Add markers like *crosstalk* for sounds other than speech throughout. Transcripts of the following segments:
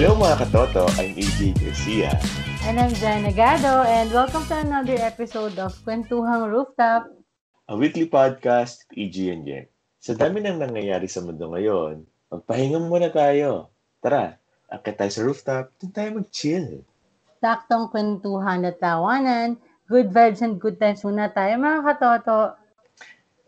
Hello mga katoto, I'm AJ Garcia. And I'm Jan Nagado, and welcome to another episode of Kwentuhang Rooftop. A weekly podcast with AJ and Jen. Sa dami nang nangyayari sa mundo ngayon, magpahinga muna tayo. Tara, akit tayo sa rooftop, doon tayo mag-chill. Saktong kwentuhan at tawanan, good vibes and good times muna tayo mga katoto.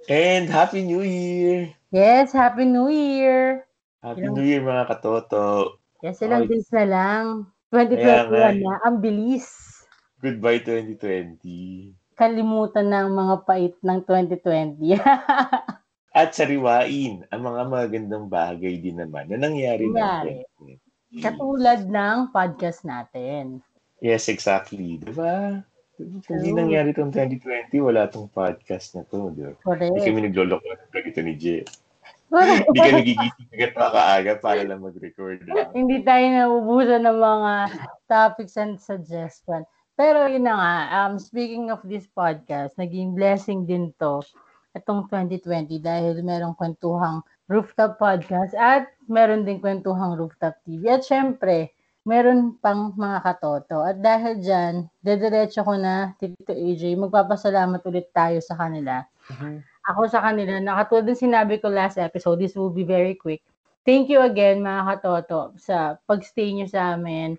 And Happy New Year! Yes, Happy New Year! Happy New Year mga katoto! Yes, ilang Ay. days na lang. Kaya 2021 nga eh. na. Ang bilis. Goodbye 2020. Kalimutan na ang mga pait ng 2020. *laughs* At sariwain ang mga magandang bagay din naman na nangyari Nangyari. ng 2020. Katulad ng podcast natin. Yes, exactly. Diba? Diba, Kung di True. nangyari itong 2020, wala tong podcast na to. Diba? Correct. Hindi kami nagloloko ng ganito ni Jay. *laughs* Hindi ka nagigising agad makaaga para lang mag-record. diba? hindi tayo naubusan ng mga topics and suggestion. Pero yun na nga, um, speaking of this podcast, naging blessing din to itong 2020 dahil merong kwentuhang rooftop podcast at meron din kwentuhang rooftop TV. At syempre, meron pang mga katoto. At dahil dyan, dediretso ko na, Tito AJ, magpapasalamat ulit tayo sa kanila ako sa kanila, na katulad ng sinabi ko last episode, this will be very quick. Thank you again mga katoto sa pagstay nyo sa amin,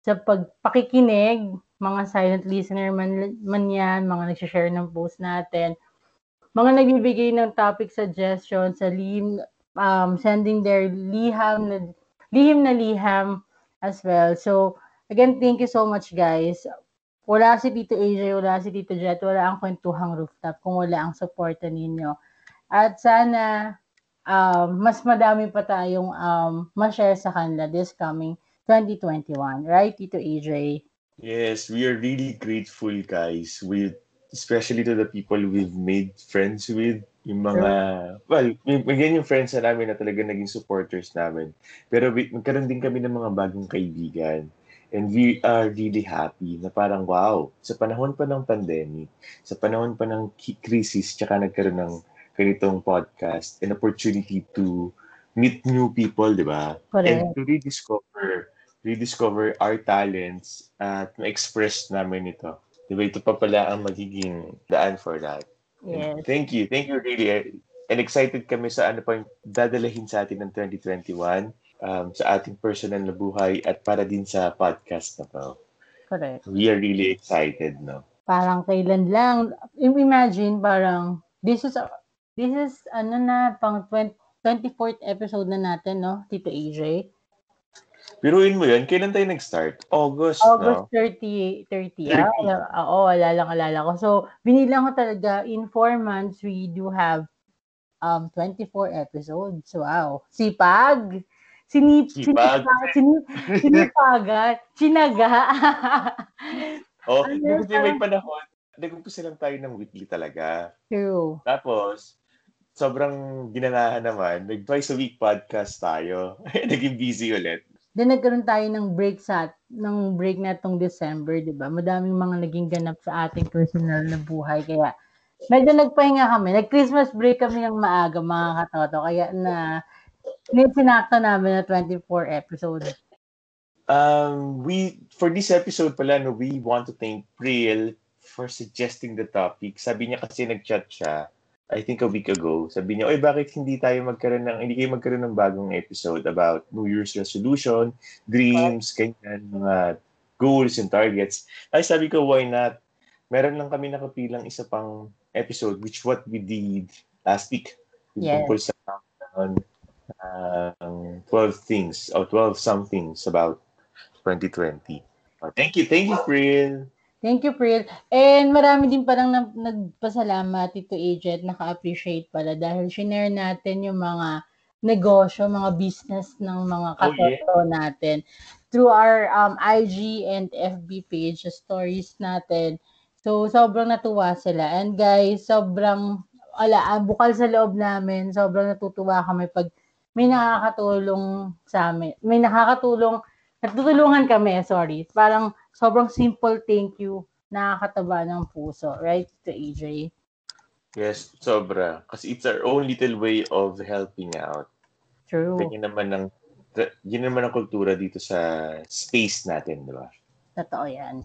sa pagpakikinig, mga silent listener man, man yan, mga nagsishare ng post natin, mga nagbibigay ng topic suggestions sa lihim, um, sending their liham na, lihim na liham as well. So, again, thank you so much guys wala si Tito AJ, wala si Tito Jet, wala ang kwentuhang rooftop kung wala ang suporta ninyo. At sana um, mas madami pa tayong um, ma-share sa kanila this coming 2021. Right, Tito AJ? Yes, we are really grateful, guys, with especially to the people we've made friends with. Yung mga, well, y- yan yung friends na namin na talaga naging supporters namin. Pero magkaroon din kami ng mga bagong kaibigan. And we are really happy na parang wow, sa panahon pa ng pandemic, sa panahon pa ng crisis, tsaka nagkaroon ng ganitong podcast, an opportunity to meet new people, di ba? And to rediscover, rediscover our talents at ma-express namin ito. Di ba, ito pa pala ang magiging daan for that. And Yes. Thank you. Thank you really. And excited kami sa ano pa yung dadalahin sa atin ng 2021 um, sa ating personal na buhay at para din sa podcast na to. Correct. We are really excited, no? Parang kailan lang, imagine parang, this is, this is, ano na, pang 20, 24th episode na natin, no, Tito AJ? Piruin mo yun, kailan tayo nag-start? August, August no? 30, 30. Ah, oo, wala lang alala ko. So, binilang ko talaga, in four months, we do have um 24 episodes. Wow. Sipag. Sinip, Sipag. Sinipag. Sinip, sinipagan. *laughs* Sinaga. Oh, Ano, kasi may panahon, nag-umpisa lang tayo ng weekly talaga. True. Tapos, sobrang ginanahan naman, nag-twice a week podcast tayo. *laughs* Naging busy ulit. Then nagkaroon tayo ng break sa ng break na tong December, 'di ba? Madaming mga naging ganap sa ating personal na buhay kaya medyo nagpahinga kami. Nag-Christmas break kami ng maaga mga katoto kaya na sinakto namin na 24 episodes. Um, we, for this episode pala, no, we want to thank Priel for suggesting the topic. Sabi niya kasi nag-chat siya, I think a week ago. Sabi niya, oy, bakit hindi tayo magkaroon ng, hindi kayo magkaroon ng bagong episode about New Year's resolution, dreams, ganyan, mga goals and targets. Ay, sabi ko, why not? Meron lang kami nakapilang isa pang episode, which what we did last week. Yes. Tungkol sa countdown, um, 12 things, or 12 somethings about 2020. Oh, thank you, thank you, Priel. Thank you, Pril. And marami din palang nag- nagpasalamat Tito Agent, naka-appreciate pala dahil shinare natin yung mga negosyo, mga business ng mga Oh, yeah. katoto natin through our um, IG and FB page, stories natin. So, sobrang natuwa sila. And guys, sobrang, ala, ah, bukal sa loob namin, sobrang natutuwa kami pag may nakakatulong sa amin. May nakakatulong, natutulungan kami, sorry. Parang sobrang simple thank you, nakakataba ng puso. Right, to AJ? Yes, sobra. Kasi it's our own little way of helping out. True. Ganyan naman ang yun naman ang kultura dito sa space natin, di ba? Totoo yan.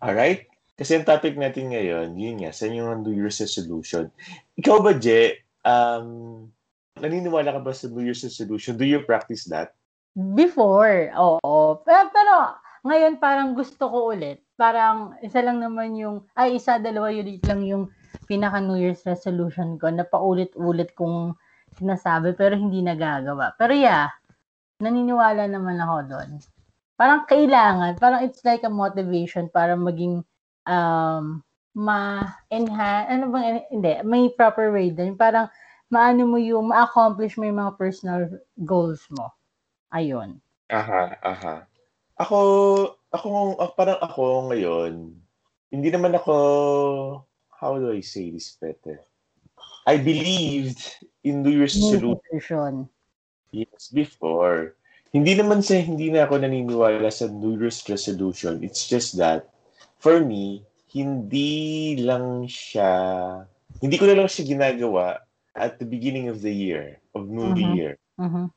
Alright? Kasi ang topic natin ngayon, yun nga, sa yung New Year's resolution. Ikaw ba, Je, um, naniniwala ka ba sa New Year's resolution? Do you practice that? Before, oo. Pero, pero ngayon parang gusto ko ulit. Parang isa lang naman yung, ay isa, dalawa yun lang yung pinaka New Year's resolution ko na paulit-ulit kong sinasabi pero hindi nagagawa. Pero yeah, naniniwala naman ako doon. Parang kailangan, parang it's like a motivation para maging um, ma-enhance, ano bang, hindi, may proper way din. Parang maano mo yung, ma-accomplish mo yung mga personal goals mo. Ayun. Aha, aha. Ako, ako, parang ako ngayon, hindi naman ako, how do I say this better? I believed in New Year's resolution. Yes, before. Hindi naman sa hindi na ako naniniwala sa New Year's resolution. It's just that, for me, hindi lang siya, hindi ko na lang siya ginagawa at the beginning of the year, of New uh-huh. Year. Uh-huh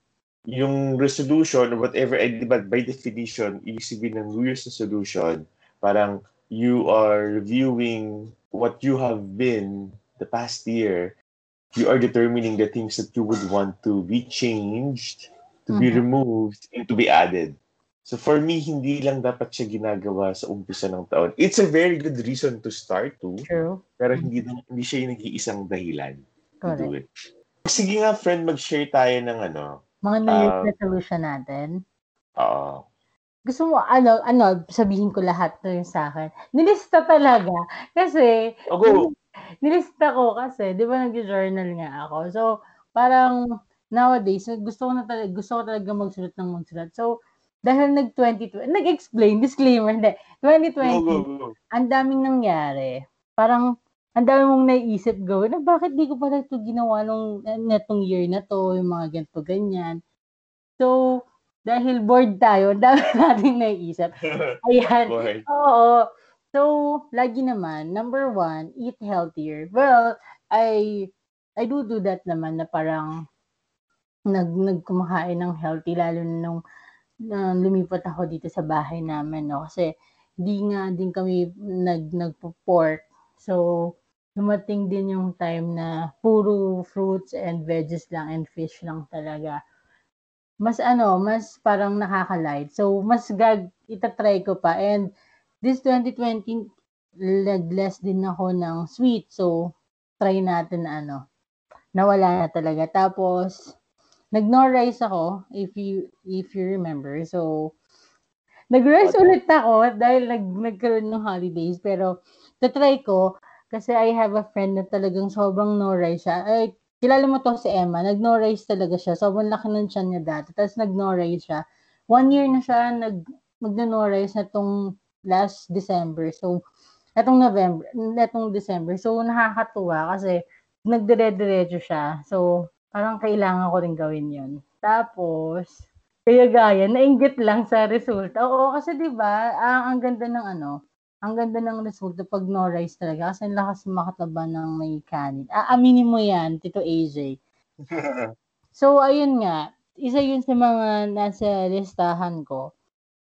yung resolution or whatever, eh, di ba, by definition, ibig sabihin ng New Year's resolution, parang you are reviewing what you have been the past year. You are determining the things that you would want to be changed, to mm-hmm. be removed, and to be added. So for me, hindi lang dapat siya ginagawa sa umpisa ng taon. It's a very good reason to start to. True. Pero hindi hindi siya yung nag-iisang dahilan Correct. do it. Sige nga, friend, mag-share tayo ng ano, mga New Year's uh, resolution natin? Oo. Gusto mo, ano, ano, sabihin ko lahat to yung sa akin. Nilista talaga. Kasi, okay. nilista ko kasi, di ba nag-journal nga ako. So, parang, nowadays, gusto ko na talaga, gusto ko talaga magsulat ng magsulat. So, dahil nag-2020, nag-explain, disclaimer, hindi, 2020, ang daming nangyari. Parang, ang dami mong naiisip gawin na bakit di ko pala ito ginawa nung netong year na to, yung mga ganito, ganyan. So, dahil bored tayo, dami *laughs* nating naiisip. *laughs* Ayan. Oo. So, lagi naman, number one, eat healthier. Well, I I do do that naman na parang nag nagkumakain ng healthy lalo na nung na lumipat ako dito sa bahay namin no kasi di nga din kami nag nagpo-pork So, dumating din yung time na puro fruits and veggies lang and fish lang talaga. Mas ano, mas parang nakaka-light. So, mas gag, itatry ko pa. And this 2020, less din ako ng sweet. So, try natin na ano, nawala na talaga. Tapos, nag-no rice ako, if you, if you remember. So, nag-rice okay. ulit ako dahil nag, nagkaroon ng holidays. Pero, tatry ko kasi I have a friend na talagang sobrang no rice siya. Ay, kilala mo to si Emma, nag no rice talaga siya. Sobrang laki ng tiyan niya dati. Tapos nag no rice siya. One year na siya nag mag no rice na tong last December. So, etong November, etong December. So, nakakatuwa kasi nagdire-diretso siya. So, parang kailangan ko rin gawin yun. Tapos, kaya gaya, nainggit lang sa resulta. Oo, kasi 'di ba, ang, ang ganda ng ano, ang ganda ng resulta pag no rice talaga kasi ang lakas makataba ng may kanin. Ah, aminin mo yan, Tito AJ. *laughs* so, ayun nga. Isa yun sa mga nasa listahan ko.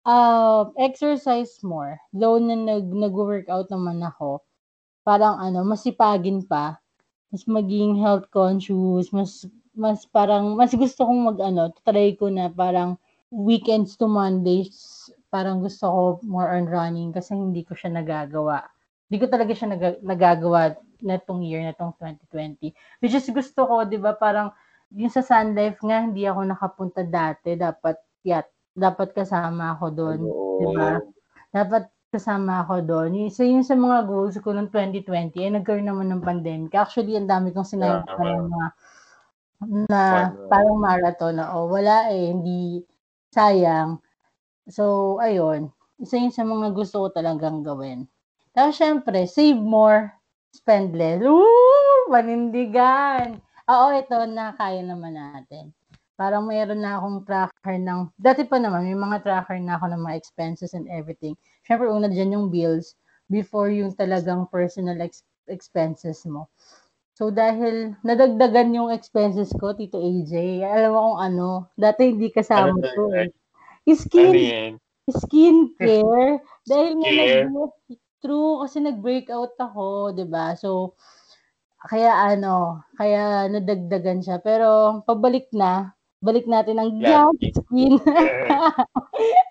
Uh, exercise more. Though na nag, nag-workout naman ako, parang ano, masipagin pa. Mas maging health conscious, mas mas parang mas gusto kong mag ano, try ko na parang weekends to Mondays parang gusto ko more on running kasi hindi ko siya nagagawa. Hindi ko talaga siya nag- nagagawa netong year, netong 2020. Which is gusto ko, di ba, parang yung sa Sun Life nga, hindi ako nakapunta dati. Dapat, yat, dapat kasama ako doon. Di ba? Dapat kasama ako doon. So, yun sa mga goals ko noong 2020, eh, nagkaroon naman ng pandemic. Actually, ang dami kong sinabi uh, ng mga na parang marathon na, oh, wala eh, hindi sayang. So, ayun. Isa yun sa mga gusto ko talagang gawin. Tapos, syempre, save more, spend less. Woo! Panindigan! Oo, ito na kaya naman natin. Parang mayroon na akong tracker ng, dati pa naman, may mga tracker na ako ng mga expenses and everything. Syempre, una dyan yung bills before yung talagang personal ex- expenses mo. So dahil nadagdagan yung expenses ko, Tito AJ, alam mo kung ano, dati hindi kasama Ano to. to, Eh. Ano Skin, *laughs* skincare. dahil nga Care? nag true kasi nag-breakout ako, 'di ba? So kaya ano, kaya nadagdagan siya. Pero pabalik na, balik natin ang glad skin. *laughs*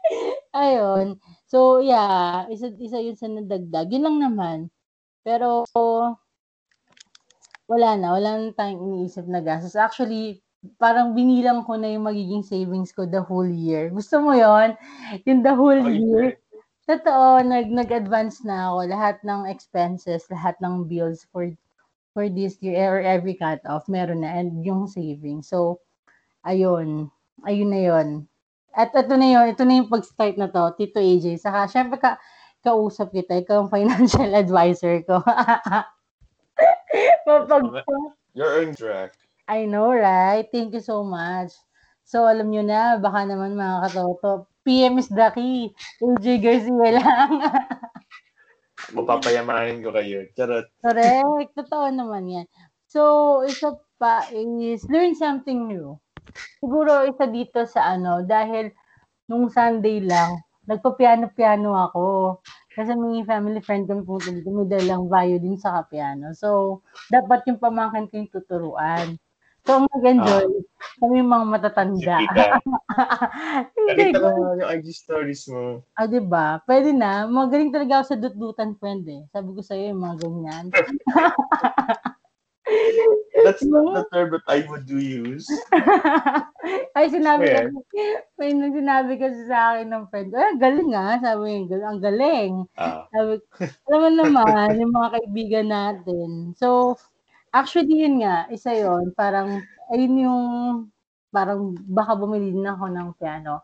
Ayun. So, yeah, isa, isa yun sa nadagdag. Yun lang naman. Pero, wala na. Wala na tayong iniisip na gastos. Actually, parang binilang ko na yung magiging savings ko the whole year. Gusto mo yon Yung the whole Okay. year. Totoo, nag, nag-advance na ako. Lahat ng expenses, lahat ng bills for for this year or every cut-off, meron na. And yung savings. So, ayun. Ayun na yon At ito na yun. Ito na yung pag-start na to, Tito AJ. Saka, syempre, ka, kausap kita. Ikaw ang financial *laughs* advisor ko. *laughs* Mapag, You're on track. I know, right? Thank you so much. So, alam nyo na, baka naman mga katoto, PM is the key. AJ Garcia *laughs* lang. Mapapayamanin ko kayo. Charot. Correct. Totoo naman yan. So, isa pa is learn something new. Siguro isa dito sa ano, dahil nung Sunday lang, nagpa-piano-piano ako. Kasi may family friend kami pumunta dito, may dalang violin sa piano. So, dapat yung pamangkin ko yung tuturuan. So, ang nag-enjoy, kami yung mga matatanda. *laughs* Hindi ko yung IG stories mo. Ah, di ba? Pwede na. Magaling talaga ako sa dut-dutan, friend eh. Sabi ko sa'yo, yung mga ganyan. *laughs* That's not the term that I would do use. *laughs* Ay, sinabi Swear. kasi, may nung sinabi kasi sa akin ng friend eh, galing ah. Sabi niya, ang galing. Ah. Sabi ko, alam mo naman, yung mga kaibigan natin. So, actually yun nga, isa yon parang, ayun yung, parang baka bumili din ako ng piano.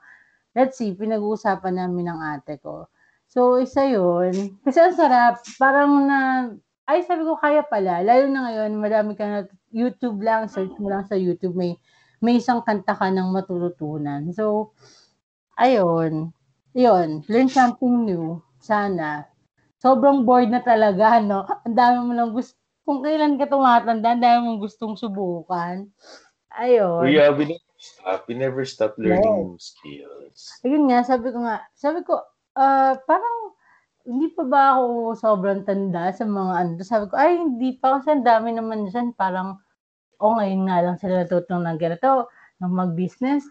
Let's see, pinag-uusapan namin ng ate ko. So, isa yun. Kasi ang sarap, parang na, ay sabi ko, kaya pala. Lalo na ngayon, madami ka na, YouTube lang, search mo lang sa YouTube, may, may isang kanta ka ng matututunan. So, ayun. Yun, learn something new. Sana. Sobrang bored na talaga, no? *laughs* Ang dami mo lang gusto, kung kailan ka tumatanda, dami mong gustong subukan. Ayun. We, uh, we never stop. We never stop learning new skills. Ayun nga, sabi ko nga, sabi ko, ah, parang, hindi pa ba ako sobrang tanda sa mga ano? Sabi ko, ay, hindi pa. Kasi ang dami naman dyan. Parang, o ngayon nga lang sila natutong ng ganito, ng mag-business.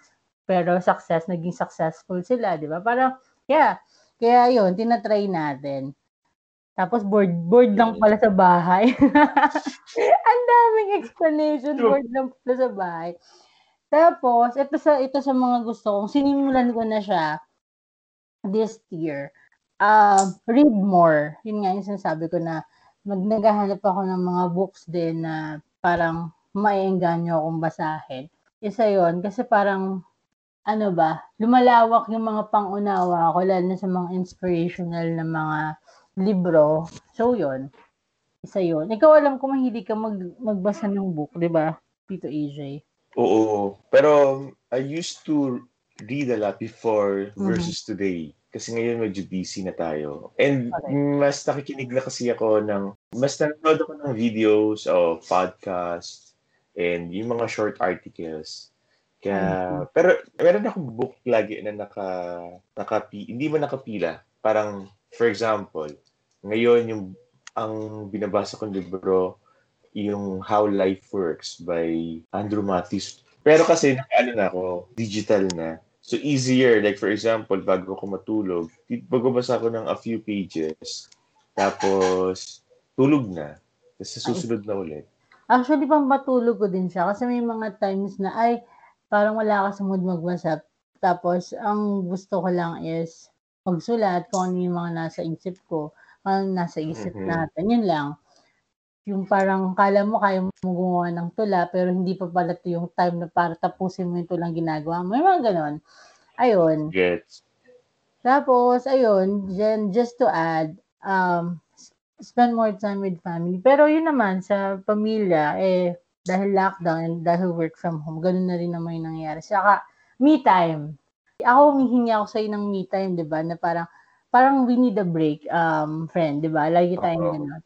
Pero success, naging successful sila, di ba? Parang, yeah. Kaya yun, tinatry natin. Tapos bored, bored lang pala sa bahay. *laughs* ang daming explanation, True. bored lang pala sa bahay. Tapos, ito sa ito sa mga gusto kong sinimulan ko na siya this year. Uh, read more. Yun nga yung sinasabi ko na mag naghahanap ako ng mga books din na parang maiengganyo akong basahin. Isa yon kasi parang ano ba, lumalawak yung mga pangunawa ko lalo na sa mga inspirational na mga libro. So yon Isa yon Ikaw alam ko mahilig ka mag, magbasa ng book, di ba? Tito AJ. Oo. Pero I used to read a lot before versus today. Kasi ngayon medyo busy na tayo. And Correct. mas nakikinig na kasi ako ng, mas nanonood ako ng videos o podcast and yung mga short articles. Kaya, pero meron akong book lagi na naka, nakapi, hindi man nakapila. Parang, for example, ngayon yung ang binabasa kong libro, yung How Life Works by Andrew Matthews. Pero kasi, ano na ako, digital na. So, easier. Like, for example, bago ako matulog, magbabasa ako ng a few pages. Tapos, tulog na. Tapos, susunod na ulit. Actually, pang matulog ko din siya kasi may mga times na ay parang wala ka sa mood magbasa. Tapos, ang gusto ko lang is magsulat kung ano yung mga nasa isip ko, ano nasa isip Mhm. natin. Yun lang. Yung parang kala mo kaya mo gumawa ng tula pero hindi pa pala ito yung time na para tapusin mo yung tulang ginagawa mo. May mga ganon. Ayun. Gets. Tapos, ayun, then, just to add, um, spend more time with family. Pero yun naman, sa pamilya, eh, dahil lockdown and dahil work from home, ganun na rin naman yung nangyayari. Saka, me time. Ako, humihingi ako sa'yo ng me time, di ba? Na parang, parang we need a break, um, friend, di ba? Lagi tayong Oo. ganun.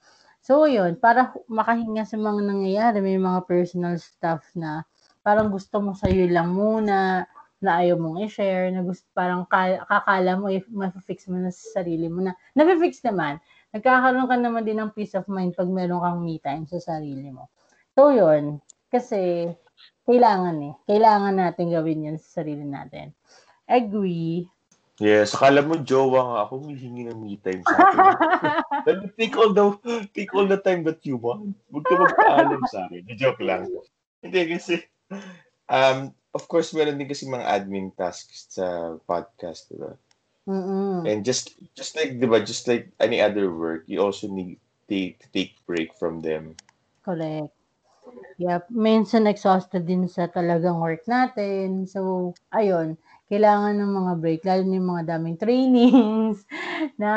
So, yun, para makahinga sa mga nangyayari, may mga personal stuff na parang gusto mo sa'yo lang muna, na ayaw mong i-share, na gusto, parang kakala mo, if ma-fix mo na sa sarili mo na, na-fix naman. Nagkakaroon ka naman din ng peace of mind pag meron kang me time sa sarili mo. So, yun. Kasi, kailangan eh. Kailangan natin gawin yun sa sarili natin. Agree. Yes, akala mo jowa nga ako, may hingi ng me time sa akin. *laughs* take all the take all the time that you want. Huwag ka magpaalam sa akin. *laughs* Joke lang. Hindi kasi um of course meron din kasi mga admin tasks sa podcast, di ba? Mm-mm. And just just like di ba, just like any other work, you also need take to take break from them. Correct. Yep. Minsan exhausted din sa talagang work natin. So, ayun kailangan ng mga break, lalo na yung mga daming trainings, *laughs* na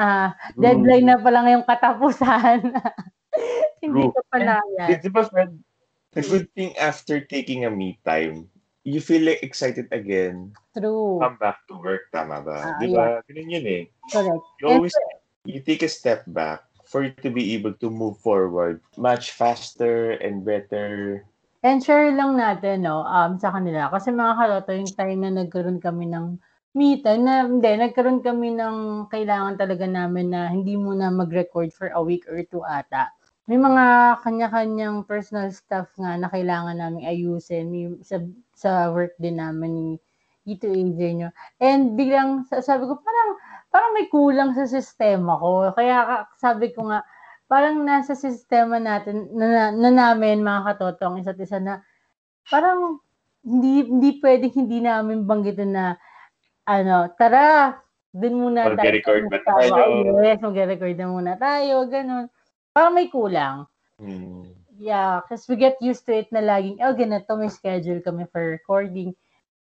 deadline na pa lang yung katapusan. *laughs* Hindi ka pa na yan. Di ba, friend, the good thing after taking a me time, you feel like excited again. True. Come back to work, tama ba? Ah, Di ba? Yeah. Ganun yun eh. Correct. You always, you take a step back for you to be able to move forward much faster and better And share lang natin, no, um, sa kanila. Kasi mga kaloto, yung time na nagkaroon kami ng me time, na hindi, nagkaroon kami ng kailangan talaga namin na hindi muna mag-record for a week or two ata. May mga kanya-kanyang personal stuff nga na kailangan namin ayusin may, sa, sa work din namin ni Ito AJ. And biglang sabi ko, parang, parang may kulang sa sistema ko. Kaya sabi ko nga, parang nasa sistema natin na, na, namin mga katotong isa't isa na parang hindi hindi pwedeng hindi namin banggitin na ano, tara, dun muna tayo. Mag-record ba tayo? Yes, mag-record na muna tayo, ganun. Parang may kulang. Hmm. Yeah, because we get used to it na laging, oh, ganito, may schedule kami for recording.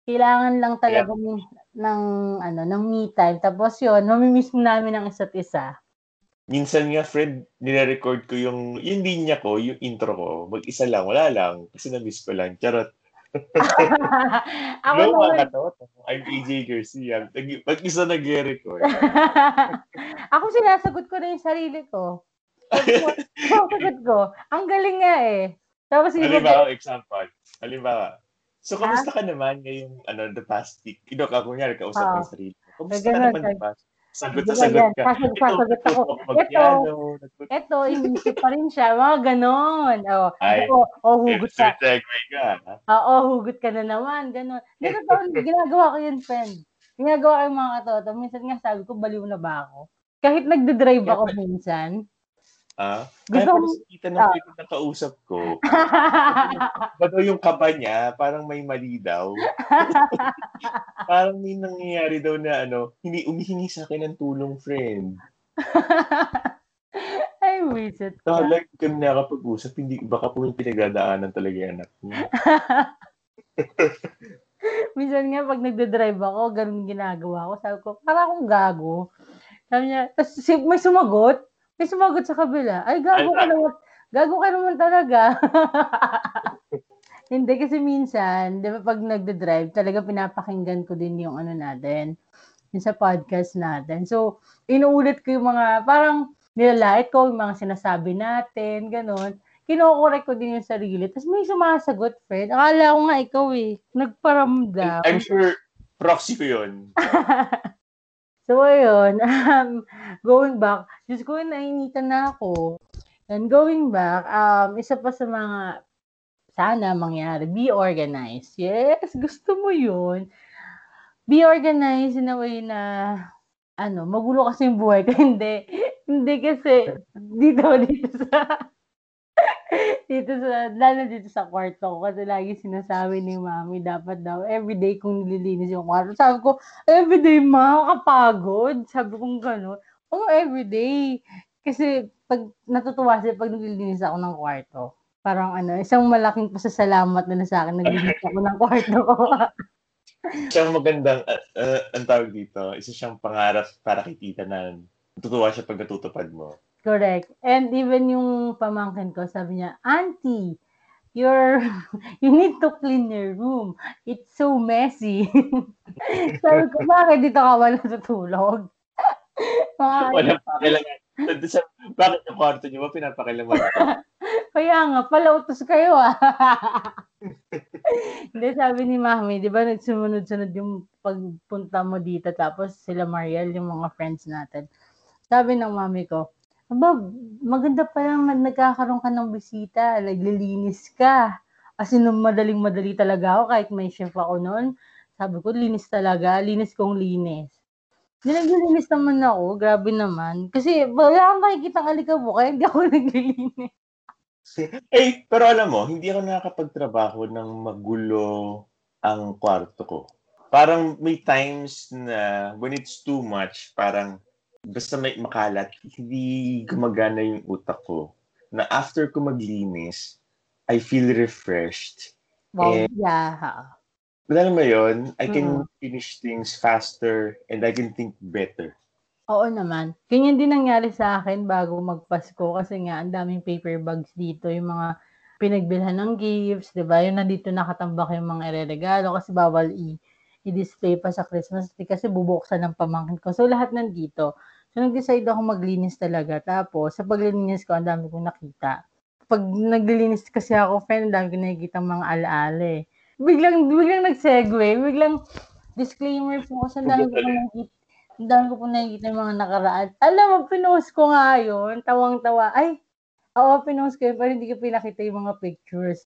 Kailangan lang talaga yeah. ng, ng, ano, ng me time. Tapos yun, mamimiss mo namin ang isa't isa minsan nga, friend, nire-record ko yung, yung linya ko, yung intro ko. Mag-isa lang, wala lang. Kasi na-miss ko lang. Charot. *laughs* Ako no, mga to. I'm AJ Garcia. Mag-isa nag-record. *laughs* Ako sinasagot ko na yung sarili ko. Sinasagot *laughs* ko. Ang galing nga eh. Tapos, Halimbawa, example. Halimbawa, So, kamusta ka naman ngayong ano, the past week? Ino ka, kunyari, kausap oh. sarili. Kamusta ka naman the past Sagot na sagot ka. Sasagot, sasagot ako. Ito, ito, inisip pa rin siya. Mga ganon. O, Ay, o, o hugot ka. Ka. Oo, hugot ka na naman. Ganon. Dito to, *laughs* ginagawa ko yun, friend. Ginagawa ko yung mga katoto. Minsan nga sabi ko, baliw na ba ako? Kahit nagde-drive ako minsan, Ah, kaya pala si Tita nung ah. nakausap ko. ba daw yung kaba niya, parang may mali daw. *laughs* parang may nangyayari daw na ano, hindi umihingi sa akin ng tulong, friend. *laughs* Ay, wisit ka. So, like, kami nakapag-usap, hindi, baka po yung pinagdadaanan talaga yung anak niya. *laughs* Minsan nga, pag nagde-drive ako, ganun ginagawa ko. Sabi ko, para akong gago. Sabi niya, tapos may sumagot. May sumagot sa kabila. Ay, gago ka naman. Gago ka naman talaga. *laughs* Hindi kasi minsan, 'di ba pag nagde-drive, talaga pinapakinggan ko din yung ano natin, yung sa podcast natin. So, inuulit ko yung mga parang nilalait ko yung mga sinasabi natin, ganun. Kinokorek ko din yung sarili. Tapos may sumasagot, friend. Akala ko nga ikaw eh. Nagparamdam. I'm sure proxy ko yun. *laughs* So, ayun, *laughs* um, going back, Diyos ko, nainitan na ako. And going back, um, isa pa sa mga sana mangyari, be organized. Yes, gusto mo yun. Be organized in a way na, ano, magulo kasi yung buhay ko. *laughs* hindi. Hindi kasi, dito, dito sa, *laughs* dito sa, lalo dito sa kwarto ko kasi lagi sinasabi ni mami, dapat daw, everyday kong nililinis yung kwarto. Sabi ko, everyday ma, kapagod. Sabi ko gano'n. Oo, oh, everyday. Kasi pag natutuwa siya pag nililinis ako ng kwarto. Parang ano, isang malaking pasasalamat na, na sa akin, naglilinis ako ng kwarto ko. *laughs* Isang magandang, uh, uh, ang tawag dito, isa siyang pangarap para kay tita na natutuwa siya pag natutupad mo. Correct. And even yung pamangkin ko, sabi niya, Auntie, you're, *laughs* you need to clean your room. It's so messy. *laughs* sabi ko, bakit dito ka wala natutulog? *laughs* Walang pakilangan. Bakit yung kwarto niyo ba pinapakilaman? Kaya nga, palautos kayo ah. Hindi, sabi ni Mami, di ba nagsumunod-sunod yung pagpunta mo dito tapos sila Mariel, yung mga friends natin. Sabi ng mami ko, Aba, maganda pa lang nagkakaroon ka ng bisita, naglilinis ka. As in, madaling-madali talaga ako kahit may chef ako noon. Sabi ko, linis talaga, linis kong linis. Naglilinis naman ako, grabe naman. Kasi wala akong makikita alikabok, kaya hindi ako *laughs* naglilinis. eh, pero alam mo, hindi ako nakakapagtrabaho ng magulo ang kwarto ko. Parang may times na when it's too much, parang basta may makalat, hindi gumagana yung utak ko. Na after ko maglinis, I feel refreshed. Wow, and, yeah. Alam mo yun, I can mm. finish things faster and I can think better. Oo naman. Ganyan din nangyari sa akin bago magpasko kasi nga ang daming paper bags dito, yung mga pinagbilhan ng gifts, 'di ba? Yung nandito nakatambak yung mga ireregalo kasi bawal i i-display pa sa Christmas tree kasi bubuksan ng pamangkin ko. So lahat nandito. So nag-decide ako maglinis talaga. Tapos sa paglilinis ko, ang dami kong nakita. Pag naglilinis kasi ako, friend, ang dami ko nakikita mga alaala eh biglang, biglang nag-segue, biglang disclaimer po kasi ang dami ko po nakikita, ang dami ko po nakikita yung mga nakaraan. Alam mo, pinost ko nga yun, tawang-tawa. Ay, oo, pinost ko yun, pero hindi ko pinakita yung mga pictures.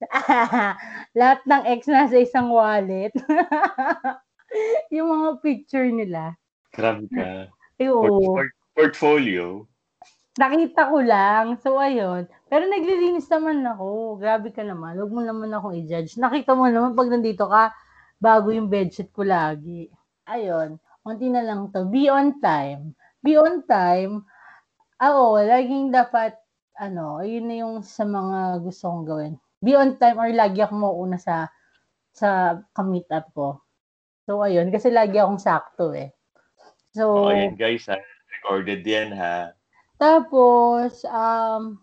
*laughs* Lahat ng ex nasa isang wallet. *laughs* *laughs* yung mga picture nila. Grabe ka. Ay, Port- portfolio. Nakita ko lang. So, ayun. Pero naglilinis naman ako. Grabe ka naman. Huwag mo naman akong i-judge. Nakita mo naman pag nandito ka, bago yung bedsheet ko lagi. Ayun. Kunti na lang to. Be on time. Be on time. Ako, laging dapat, ano, yun na yung sa mga gusto kong gawin. Be on time or lagi ako mauuna sa sa ka-meet up ko. So, ayun. Kasi lagi akong sakto eh. So, oh, ayan guys ha. Recorded yan ha. Tapos, um,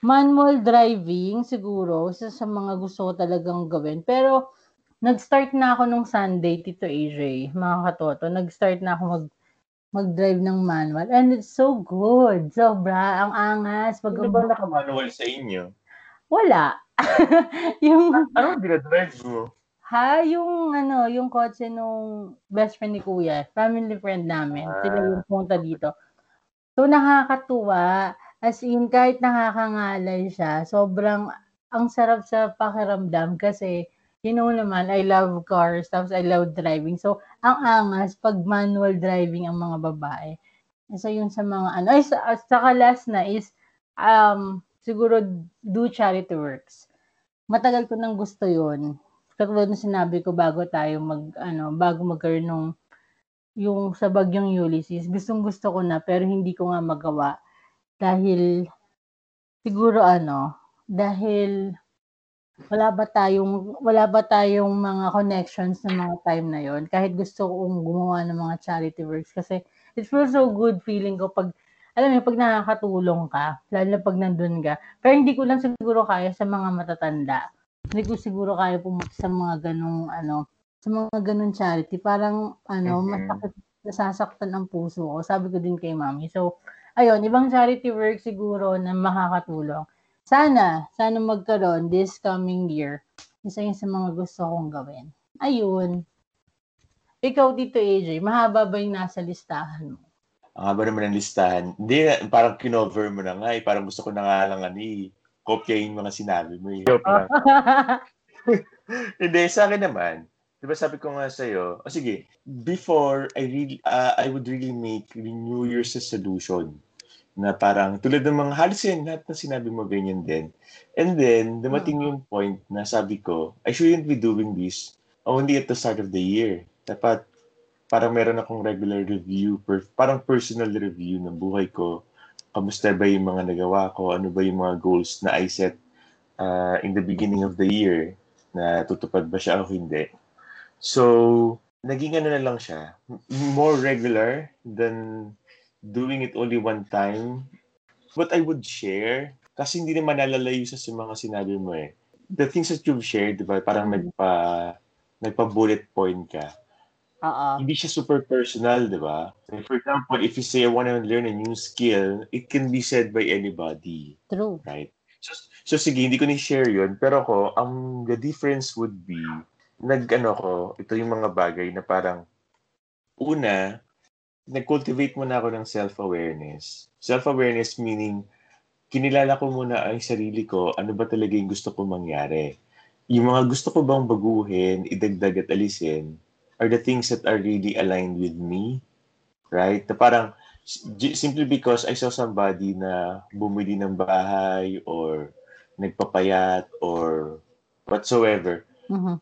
manual driving siguro, isa sa mga gusto ko talagang gawin. Pero, nag-start na ako nung Sunday, Tito AJ, mga katoto. Nag-start na ako mag mag-drive ng manual. And it's so good. Sobra. Ang angas. Pag ano ba naka-manual sa inyo? Wala. *laughs* yung... Ano dinadrive mo? Ha, yung ano, yung kotse nung best friend ni Kuya, family friend namin. Ah. Sila yung punta dito. So, nakakatuwa. As in, kahit nakakangalay siya, sobrang ang sarap sa pakiramdam kasi you know naman, I love cars, tapos I love driving. So, ang angas pag manual driving ang mga babae. Isa yun sa mga ano. Ay, sa, saka last na is, um, siguro do charity works. Matagal ko nang gusto yun. Katulad na sinabi ko bago tayo mag, ano, bago magkaroon ng yung sa bagyong Ulysses, gustong gusto ko na pero hindi ko nga magawa. Dahil siguro ano, dahil wala ba tayong wala ba tayong mga connections ng mga time na yon kahit gusto kong gumawa ng mga charity works. Kasi it feels so good feeling ko pag alam mo pag nakakatulong ka lalo pag nandun ka. Pero hindi ko lang siguro kaya sa mga matatanda hindi ko siguro kaya pumunta sa mga ganong ano sa mga ganun charity, parang ano, mm-hmm. masakit, nasasaktan ang puso ko. Sabi ko din kay mami. So, ayun, ibang charity work siguro na makakatulong. Sana, sana magkaroon this coming year. Isa yun sa mga gusto kong gawin. Ayun. Ikaw, Tito AJ, mahaba ba yung nasa listahan mo? Ang haba naman ang listahan. Hindi, parang kinover mo na nga eh. Parang gusto ko na nga lang ano Kopyahin mga sinabi mo eh. *laughs* Hindi, sa akin naman, Di ba sabi ko nga sa'yo, o oh, sige, before I really, uh, I would really make New Year's resolution na parang tulad ng mga halos yan, lahat na sinabi mo ganyan din. And then, dumating uh-huh. yung point na sabi ko, I shouldn't be doing this only at the start of the year. Dapat parang meron akong regular review, per, parang personal review ng buhay ko. Kamusta ba yung mga nagawa ko? Ano ba yung mga goals na I set uh, in the beginning of the year? Na tutupad ba siya o hindi? So, naging ano na lang siya, more regular than doing it only one time. What I would share, kasi hindi naman nalalayo sa mga sinabi mo eh. The things that you've shared, di ba, parang nagpa, nagpa-bullet point ka. Oo. Hindi siya super personal, di ba? For example, if you say I want to learn a new skill, it can be said by anybody. True. Right? So, so sige, hindi ko ni-share yun. Pero ako, ang the difference would be, nag-ano ko, ito yung mga bagay na parang, una, nag-cultivate muna ako ng self-awareness. Self-awareness meaning, kinilala ko muna ang sarili ko, ano ba talaga yung gusto ko mangyari. Yung mga gusto ko bang baguhin, idagdag at alisin, are the things that are really aligned with me. Right? Na parang, simply because I saw somebody na bumili ng bahay or nagpapayat or whatsoever, Mhm.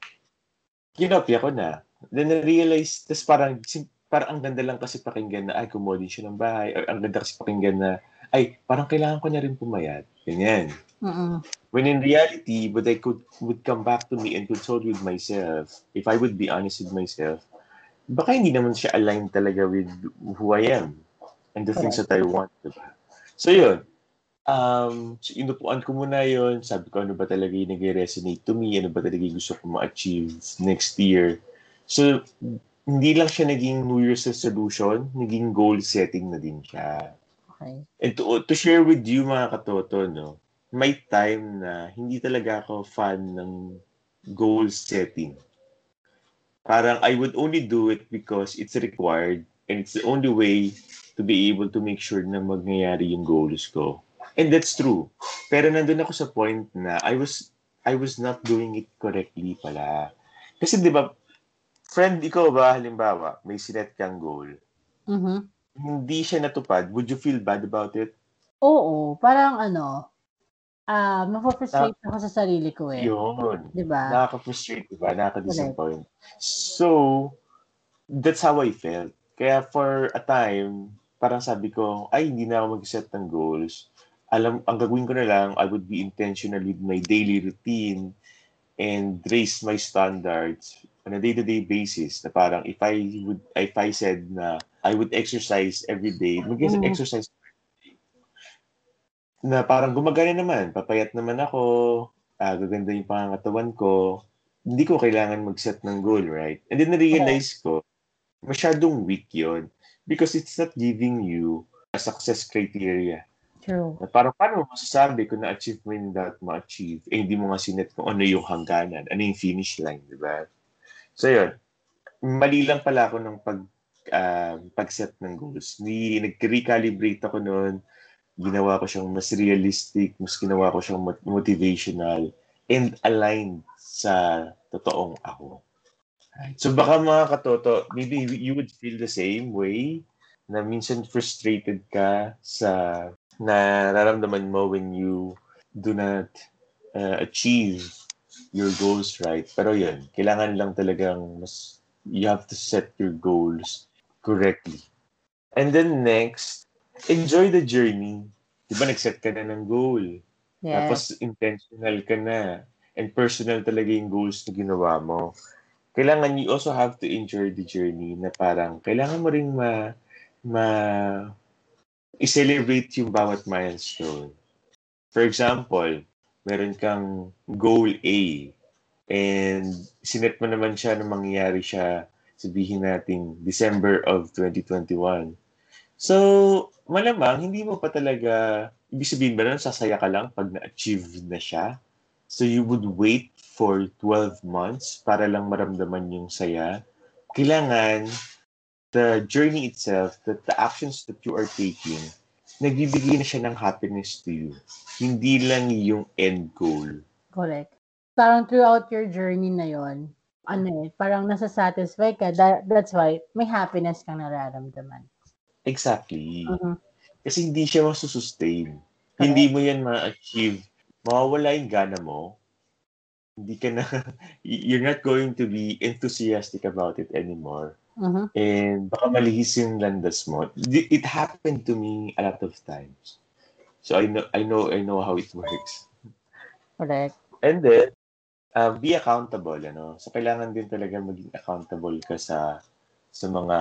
kinopya ko na. Then na-realize, tas parang, sim- parang ang ganda lang kasi pakinggan na, ay, kumodin siya ng bahay. Or ang ganda kasi pakinggan na, ay, parang kailangan ko na rin pumayat. Ganyan. Mm-mm. When in reality, what I could would come back to me and consult with myself, if I would be honest with myself, baka hindi naman siya aligned talaga with who I am and the things that I want. Diba? So yun, um, so inupuan ko muna yun, sabi ko ano ba talaga yung nag-resonate to me, ano ba talaga yung gusto ko ma-achieve next year. So, hindi lang siya naging New Year's resolution, naging goal setting na din siya. Okay. And to, to share with you mga katoto, no, may time na hindi talaga ako fan ng goal setting. Parang I would only do it because it's required and it's the only way to be able to make sure na mangyayari yung goals ko. And that's true. Pero nandun ako sa point na I was I was not doing it correctly pala. Kasi 'di ba, friend, ikaw ba halimbawa, may sinet kang goal. Mhm. Hindi siya natupad, would you feel bad about it? Oo, parang ano, ah, mapo-frustrate ako sa sarili ko eh. Yun. 'Di ba? Nakaka-frustrate, diba? Nakaka-disappoint. So, that's how I felt. Kaya for a time, parang sabi ko, ay, hindi na ako mag-set ng goals. Alam, ang gagawin ko na lang, I would be intentional with my daily routine and raise my standards on a day-to-day basis na parang if I would if I said na I would exercise every day, mag-exercise na parang gumagana naman, papayat naman ako, ah, gaganda yung pangangatawan ko, hindi ko kailangan mag-set ng goal, right? And then na-realize ko, masyadong weak yon because it's not giving you a success criteria. True. Na parang paano mo masasabi kung na-achieve mo yung dapat ma-achieve, eh hindi mo nga sinet kung ano yung hangganan, ano yung finish line, di ba? So yun, mali lang pala ako ng pag, ah, pag-set ng goals. Ni, nag-recalibrate ako noon, ginawa ko siyang mas realistic, mas ginawa ko siyang mot- motivational, and aligned sa totoong ako. So baka mga katoto, maybe you would feel the same way na minsan frustrated ka sa nararamdaman mo when you do not uh, achieve your goals right. Pero yun, kailangan lang talagang mas you have to set your goals correctly. And then next, enjoy the journey. Di ba nag-set ka na ng goal? Yes. Tapos intentional ka na. And personal talaga yung goals na ginawa mo. Kailangan you also have to enjoy the journey na parang kailangan mo ring ma, ma i-celebrate yung bawat milestone. For example, meron kang goal A and sinet mo naman siya na mangyayari siya sabihin natin December of 2021. So, malamang hindi mo pa talaga, ibig sabihin ba nun, sasaya ka lang pag na-achieve na siya? So, you would wait for 12 months para lang maramdaman yung saya. Kailangan, the journey itself, that the actions that you are taking, nagbibigay na siya ng happiness to you. Hindi lang yung end goal. Correct. Parang throughout your journey na yon, ano eh, parang nasa-satisfy ka. That, that's why may happiness kang nararamdaman. Exactly. Mhm. Kasi hindi siya masusustain. Hindi mo yan ma-achieve. Mawawala yung gana mo. Hindi ka na, *laughs* you're not going to be enthusiastic about it anymore. Mhm. And baka malihis yung landas mo. It happened to me a lot of times. So I know, I know, I know how it works. Correct. And then, uh, be accountable, ano? So, kailangan din talaga maging accountable ka sa sa mga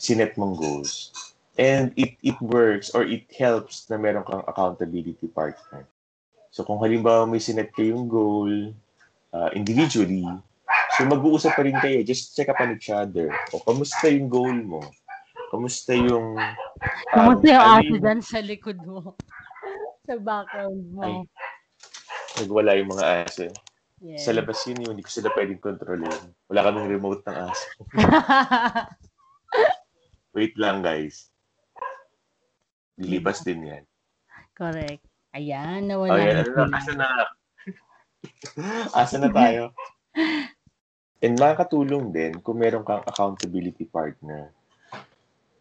sinet mong goals. And it it works or it helps na meron kang accountability partner. So, kung halimbawa may sinet kayong goal uh, individually, So mag-uusap pa rin kayo. Just check up on each other. O, kamusta yung goal mo? Kamusta yung... Um, Kamusta yung ano aso dyan sa likod mo? *laughs* sa background mo. Ay. Nagwala yung mga aso. Yes. Sa labas yun yung hindi ko sila pwedeng kontrolin. Wala kaming remote ng aso. *laughs* Wait lang, guys. Lilipas din yan. Correct. Ayan, nawala na Ano? Asa na? *laughs* Asa na tayo? And makakatulong din kung meron kang accountability partner.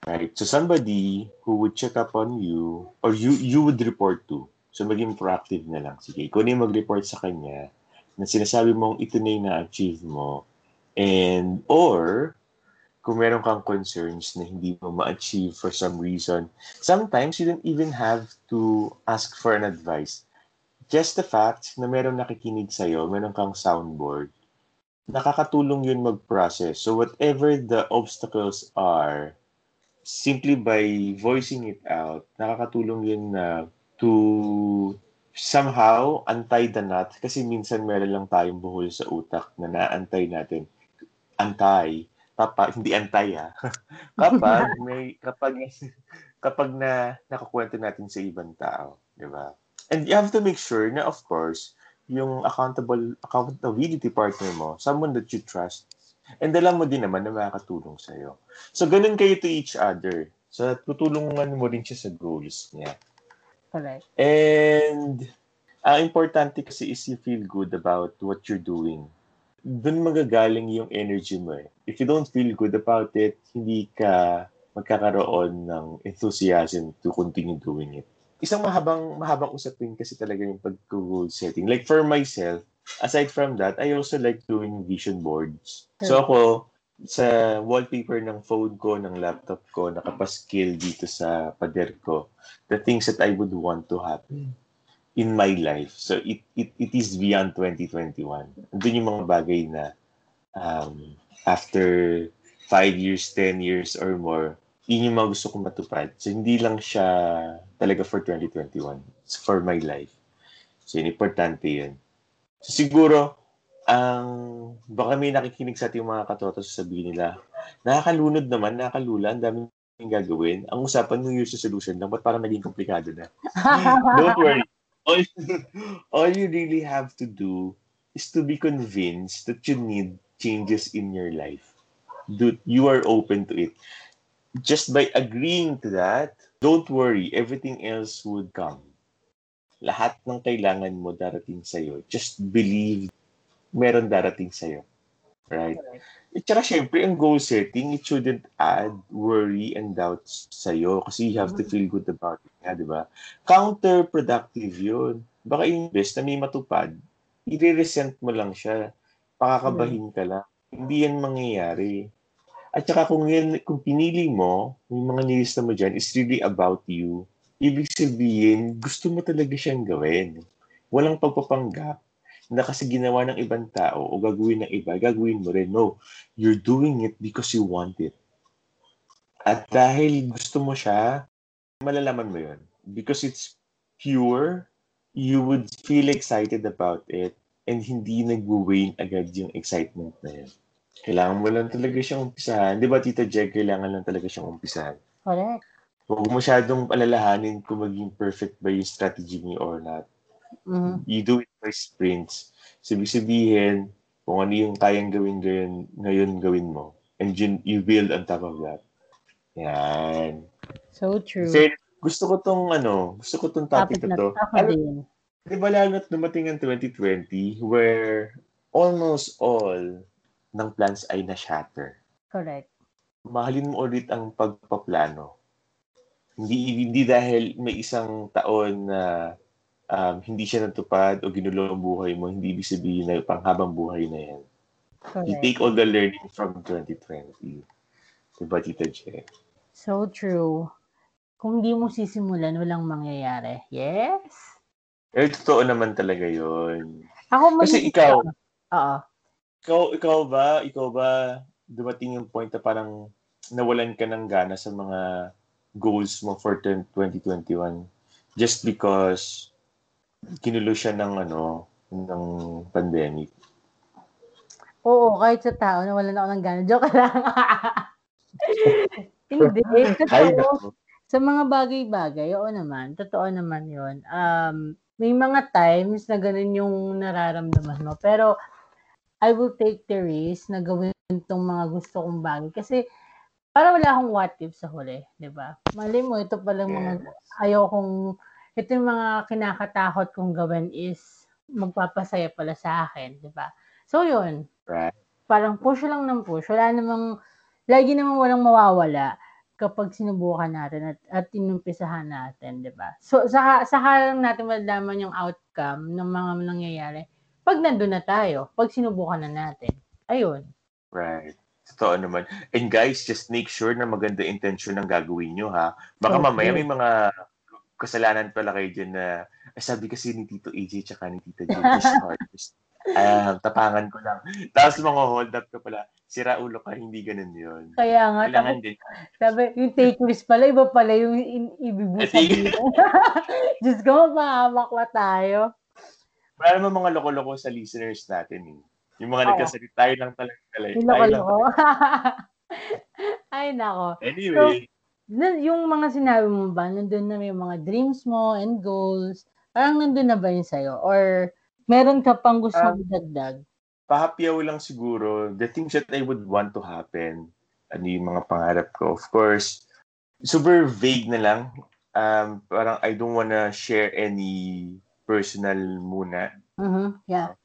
Right? So somebody who would check up on you or you you would report to. So maging proactive na lang. Sige, ikaw na mag-report sa kanya na sinasabi mong ito na yung na-achieve mo. And, or, kung meron kang concerns na hindi mo ma-achieve for some reason, sometimes you don't even have to ask for an advice. Just the fact na meron nakikinig sa'yo, meron kang soundboard, nakakatulong yun mag-process. So whatever the obstacles are, simply by voicing it out, nakakatulong yun na to somehow antay the knot kasi minsan meron lang tayong buhol sa utak na naantay natin. Antay. Kapag, hindi antay ha. *laughs* kapag *laughs* may, kapag, kapag na nakakwento natin sa ibang tao. Di ba? And you have to make sure na of course, yung accountable accountability partner mo, someone that you trust, and alam mo din naman na makakatulong sa'yo. So, ganun kayo to each other. So, tutulungan mo rin siya sa goals niya. Correct. And ang importante kasi is you feel good about what you're doing. Doon magagaling yung energy mo eh. If you don't feel good about it, hindi ka magkakaroon ng enthusiasm to continue doing it. Isang mahabang mahabang usapin kasi talaga yung pag-goal setting. Like for myself, aside from that, I also like doing vision boards. So ako, sa wallpaper ng phone ko, ng laptop ko, nakapaskill dito sa pader ko, the things that I would want to happen in my life. So it it, it is beyond 2021. Doon yung mga bagay na um, after 5 years, 10 years or more, yun yung mga gusto kong matupad. So hindi lang siya talaga for 2021. It's for my life. So yun, importante yun. So siguro, ang baka may nakikinig sa ating mga katotos sabihin nila, nakakalunod naman, nakakalula, ang daming gagawin. Ang usapan ng Year's resolution lang, ba't parang naging komplikado na? *laughs* Don't worry. All, *laughs* all you really have to do is to be convinced that you need changes in your life. Dude, you are open to it. Just by agreeing to that, don't worry, everything else would come. Lahat ng kailangan mo darating sa'yo. Just believe meron darating sa'yo. Right? At saka syempre, ang goal setting, it shouldn't add worry and doubts sa'yo kasi you have to feel good about it nga, di ba? Counterproductive yun. Baka imbes na may matupad, i-resent mo lang siya. Pakakabahin ka lang. Hindi yan mangyayari. At saka kung, yan, kung pinili mo, yung mga nilista mo dyan is really about you, ibig sabihin, gusto mo talaga siyang gawin. Walang pagpapanggap na kasi ginawa ng ibang tao o gagawin ng iba, gagawin mo rin. No, you're doing it because you want it. At dahil gusto mo siya, malalaman mo yun. Because it's pure, you would feel excited about it and hindi nag-wane agad yung excitement na yun. Kailangan mo lang talaga siyang umpisahan. Di ba, Tita Jeg, kailangan lang talaga siyang umpisahan. Correct. Huwag masyadong alalahanin kung maging perfect ba yung strategy niyo or not Mhm. you do it by sprints. So, ibig sabihin, kung ano yung kayang gawin ngayon, ngayon gawin mo. And you, you build on top of that. Yan. So true. Kasi gusto ko tong ano, gusto ko tong topic, Topic na to. ako din. di ba lalo na't dumating ang 2020 where almost all ng plans ay na-shatter. Correct. Mahalin mo ulit ang pagpaplano. Hindi hindi dahil may isang taon na um, hindi siya natupad o ginulo ang buhay mo, hindi ibig sabihin na panghabang buhay na yan. You Correct. take all the learning from 2020. Diba, Tita Je? So true. Kung di mo sisimulan, walang mangyayari. Yes. Eh, totoo naman talaga yon. Ako Kasi mag- ikaw, Oo. ikaw, ikaw ba, ikaw ba, dumating yung point na parang nawalan ka ng gana sa mga goals mo for 10 2021 just because kinulo siya ng ano, ng pandemic. Oo, kahit sa tao na wala na ako ng gana. Joke lang. *laughs* Hindi. Totoo. Sa mga bagay-bagay, oo naman. Totoo naman yon Um, may mga times na ganun yung nararamdaman mo. Pero, I will take the risk na gawin tong mga gusto kong bagay. Kasi, para wala akong what if sa huli, di ba? Mali mo, ito palang mga, ayaw kong, ito yung mga kinakatakot kong gawin is magpapasaya pala sa akin, di ba? So, yun. Right. Parang push lang ng push. Wala namang, lagi namang walang mawawala kapag sinubukan natin at, at inumpisahan natin, di ba? So, sa, sa lang natin malalaman yung outcome ng mga nangyayari pag nandun na tayo, pag sinubukan na natin. Ayun. Right. Totoo naman. And guys, just make sure na maganda intention ng gagawin nyo, ha? Baka okay. mamaya may mga kasalanan pala kayo dyan na sabi kasi ni Tito AJ tsaka ni Tito J, just *laughs* um, tapangan ko lang. Tapos mga hold up ka pala, sira ulo ka, hindi ganun yun. Kaya nga. Kailangan tapos, din. Sabi, yung take risk pala, iba pala yung ibibusa dito. *laughs* Diyos ko, mapahamak tayo. Para naman mga loko-loko sa listeners natin eh. Yung mga oh. nagkasalit, tayo lang talaga. Yung loko-loko. *laughs* Ay, nako. Anyway. So, yung mga sinabi mo ba, nandun na yung mga dreams mo and goals, parang nandun na ba yun sa'yo? Or Meron ka pang gusto um, idagdag? Pahapyaw lang siguro, the things that I would want to happen, ano yung mga pangarap ko. Of course, super vague na lang. Um, parang I don't wanna share any personal muna. Mm-hmm. Yeah.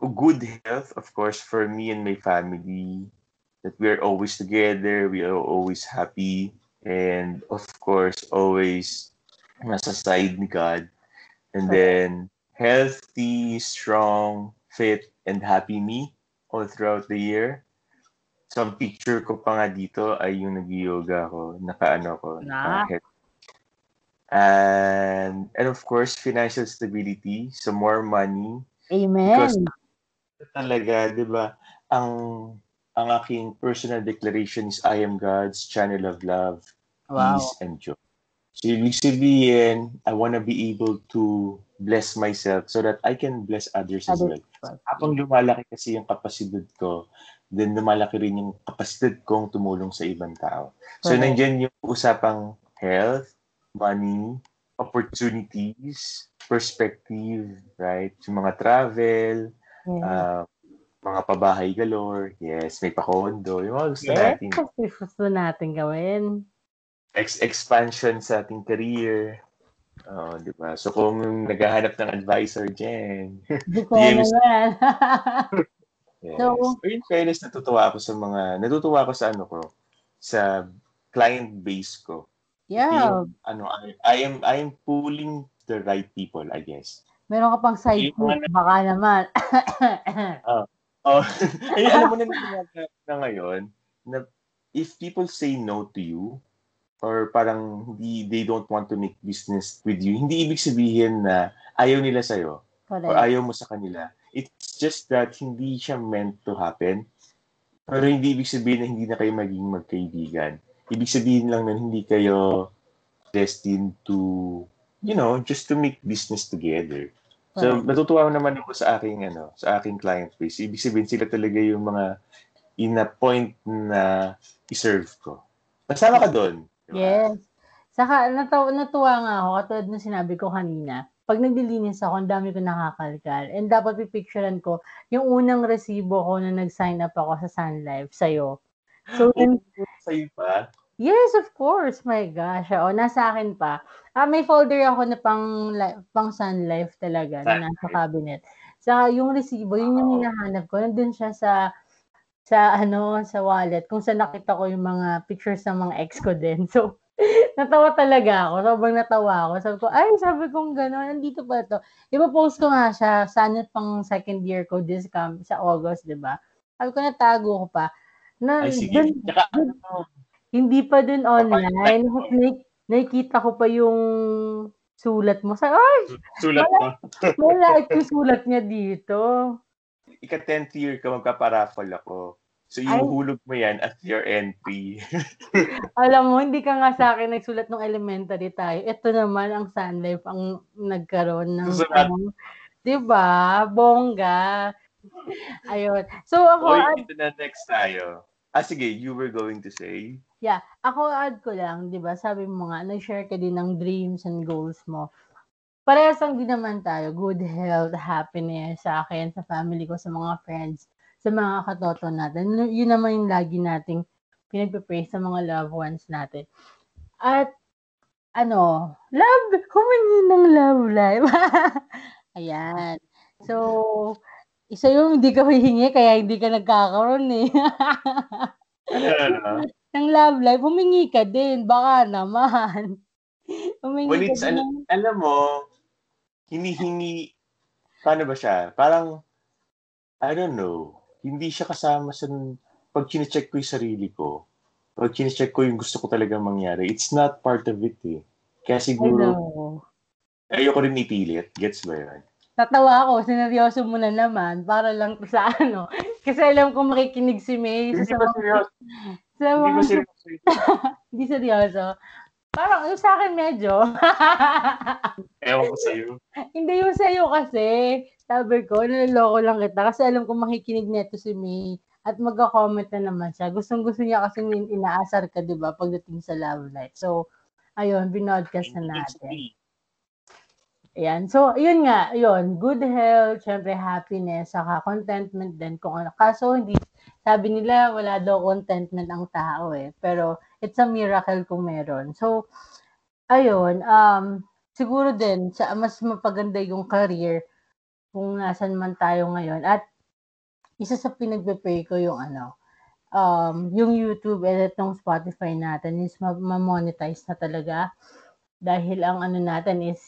Uh, good health, of course, for me and my family. That we are always together, we are always happy, and of course, always nasa side ni God. And then, healthy, strong, fit, and happy me all throughout the year. Some picture ko pa nga dito ay yung nag-yoga ko, naka-ano ko, nah. naka And, and of course, financial stability, some more money. Amen. Because talaga, di ba, ang, ang aking personal declaration is I am God's channel of love, wow. peace, and joy. So, ibig sabihin, I want to be able to bless myself so that I can bless others as well. Habang lumalaki kasi yung kapasidad ko, then lumalaki rin yung kapasidad kong tumulong sa ibang tao. So, okay. nandiyan yung usapang health, money, opportunities, perspective, right? Yung mga travel, yeah. uh, mga pabahay galore, yes, may pa-condo, yung mga gusto yes, natin. Yes, gusto natin gawin. Ex- expansion sa ating career, Oo, di ba? So kung naghahanap ng advisor *laughs* dyan, DMs. *laughs* yes. So, so, in fairness, natutuwa ako sa mga, natutuwa ako sa ano ko, sa client base ko. Yeah. Yung, ano, I, I am I am pulling the right people, I guess. Meron ka pang side hook, baka naman. oh, *laughs* oh. ay, *laughs* alam mo na, na, na ngayon, na if people say no to you, or parang hindi they don't want to make business with you, hindi ibig sabihin na ayaw nila sa'yo Correct. or ayaw mo sa kanila. It's just that hindi siya meant to happen. Pero hindi ibig sabihin na hindi na kayo maging magkaibigan. Ibig sabihin lang na hindi kayo destined to, you know, just to make business together. So, natutuwa naman ako sa aking, ano, sa aking client base. Ibig sabihin sila talaga yung mga in a point na i-serve ko. Kasama ka doon. Diba? Yes. Saka natawa, natuwa nga ako, katulad ng sinabi ko kanina, pag naglilinis ako, ang dami ko nakakalkal. And dapat pipicturean ko yung unang resibo ko na nag-sign up ako sa Sun Life sa'yo. So, then, sa'yo pa? Yes, of course. My gosh. O, nasa akin pa. Ah, may folder ako na pang, pang Sun Life talaga na nasa cabinet. Sa yung resibo, yun yung hinahanap ko. Nandun siya sa sa ano, sa wallet kung saan nakita ko yung mga pictures ng mga ex ko din. *laughs* So, natawa talaga ako. Sobrang natawa ako. Sabi ko, ay, sabi ko gano'n, nandito pa to. Ipa-post ko nga siya, sana pang second year ko this come, sa August, di ba? Sabi ko, natago ko pa. Na, ay, sige. Dun, Tsaka, dun, hindi pa dun online. nakikita ko pa yung sulat mo. Sa, ay! Sulat mo? *laughs* Wala yung sulat niya dito ika-10th year ka, magpaparaffle ako. So, ihuhulog mo yan as your entry. *laughs* Alam mo, hindi ka nga sa akin nagsulat ng elementary tayo. Ito naman ang Sun Life ang nagkaroon ng... Um, di ba? Bongga. Ayun. So ako, Oy, ito na next tayo. Ah, sige, you were going to say? Yeah, ako add ko lang, 'di ba? Sabi mo nga, nag-share ka din ng dreams and goals mo. Parehas lang din naman tayo. Good health, happiness sa akin, sa family ko, sa mga friends, sa mga katoto natin. Yun naman yung lagi nating pinagpe-pray sa mga loved ones natin. At ano, love, humingi ng love life. *laughs* Ayan. So, isa yung hindi ka hihingi kaya hindi ka nagkakaroon eh. *laughs* ano, ano? Ng love life, humingi ka din. Baka naman. *laughs* humingi well, it's, ka din. Al- alam mo, hinihingi, paano ba siya? Parang, I don't know, hindi siya kasama sa, pag chinecheck ko yung sarili ko, pag chinecheck ko yung gusto ko talaga mangyari, it's not part of it eh. Kaya siguro, ayoko rin ipilit. Gets ba yun? Tatawa ako, sineryoso mo na naman, para lang sa ano. *laughs* Kasi alam ko makikinig si May. Hindi ba seryoso? Sa Hindi ba seryoso? *laughs* Hindi seryoso. Parang yung sa akin medyo. *laughs* Ewan ko sa'yo. Hindi yung sa'yo kasi. Sabi ko, naloloko lang kita. Kasi alam ko makikinig neto si May. At magka-comment na naman siya. Gustong gusto niya kasi inaasar ka, di ba, pagdating sa love life. So, ayun, binodcast na natin. Ayan. So, yun nga, yun. Good health, syempre happiness, saka contentment din kung ano. Kaso, hindi, sabi nila, wala daw contentment ang tao eh. Pero, it's a miracle kung meron. So, ayun, um, siguro din, sa, mas mapaganda yung career kung nasan man tayo ngayon. At, isa sa pinagpe-pray ko yung ano, um, yung YouTube and itong Spotify natin is ma-monetize na talaga. Dahil ang ano natin is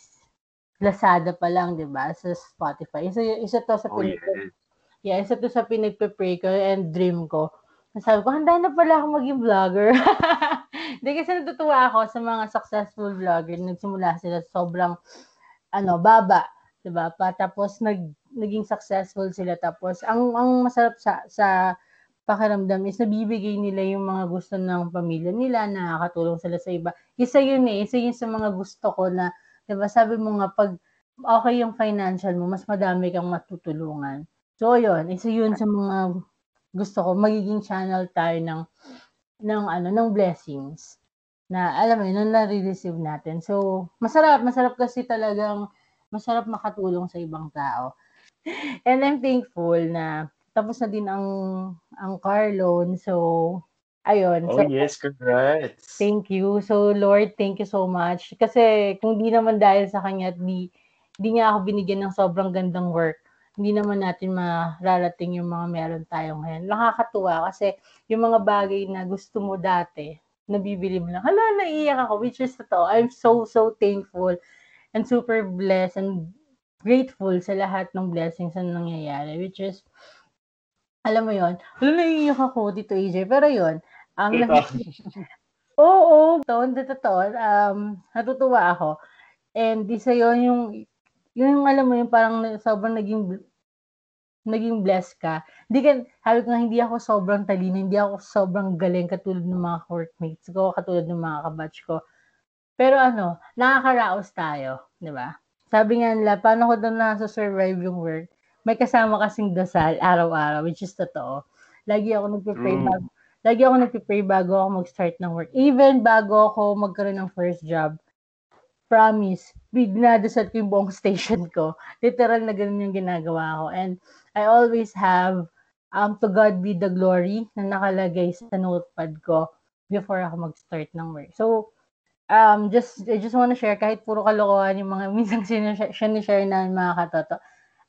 Lazada pa lang, 'di ba? Sa Spotify. Isa isa to sa oh, pinag- yes. Yeah, isa to sa pinagpe-pray ko and dream ko. Sabi ko, handa na pala ako maging vlogger. *laughs* Hindi kasi natutuwa ako sa mga successful vlogger. Nagsimula sila sobrang ano, baba, 'di ba? Pa tapos nag naging successful sila tapos ang ang masarap sa sa pakiramdam is nabibigay nila yung mga gusto ng pamilya nila, nakakatulong sila sa iba. Isa yun eh, isa yun sa mga gusto ko na 'Di ba sabi mo nga pag okay yung financial mo, mas madami kang matutulungan. So yun, isa yun sa mga gusto ko magiging channel tayo ng ng ano ng blessings na alam mo yun, na receive natin. So, masarap, masarap kasi talagang masarap makatulong sa ibang tao. *laughs* And I'm thankful na tapos na din ang ang car loan. So, Ayun. Oh, so, yes, congrats. Thank you. So, Lord, thank you so much. Kasi kung di naman dahil sa kanya di, di niya ako binigyan ng sobrang gandang work, hindi naman natin mararating yung mga meron tayo ngayon. Nakakatuwa kasi yung mga bagay na gusto mo dati, nabibili mo lang. Hala, naiiyak ako, which is to. I'm so, so thankful and super blessed and grateful sa lahat ng blessings na nangyayari, which is, alam mo yon hala, naiiyak ako dito, AJ. Pero yon ang Oo, totoo, totoo. Um, natutuwa ako. And isa yon yung, yung alam mo yung parang sobrang naging naging blessed ka. Hindi ka, sabi ko nga, hindi ako sobrang talino, hindi ako sobrang galing katulad ng mga workmates ko, katulad ng mga kabatch ko. Pero ano, nakakaraos tayo, di ba? Sabi nga nila, paano ko daw nasa-survive yung work? May kasama kasing dasal araw-araw, which is totoo. Lagi ako nagpe-pray mm. bago, lagi ako nagpe-pray bago ako mag-start ng work. Even bago ako magkaroon ng first job. Promise, binadasal ko yung buong *laughs* station ko. Literal na ganun yung ginagawa ko. And I always have um, to God be the glory na nakalagay sa notepad ko before ako mag-start ng work. So, um, just, I just want to share, kahit puro kalokohan yung mga *laughs* minsan sinishare na mga katoto,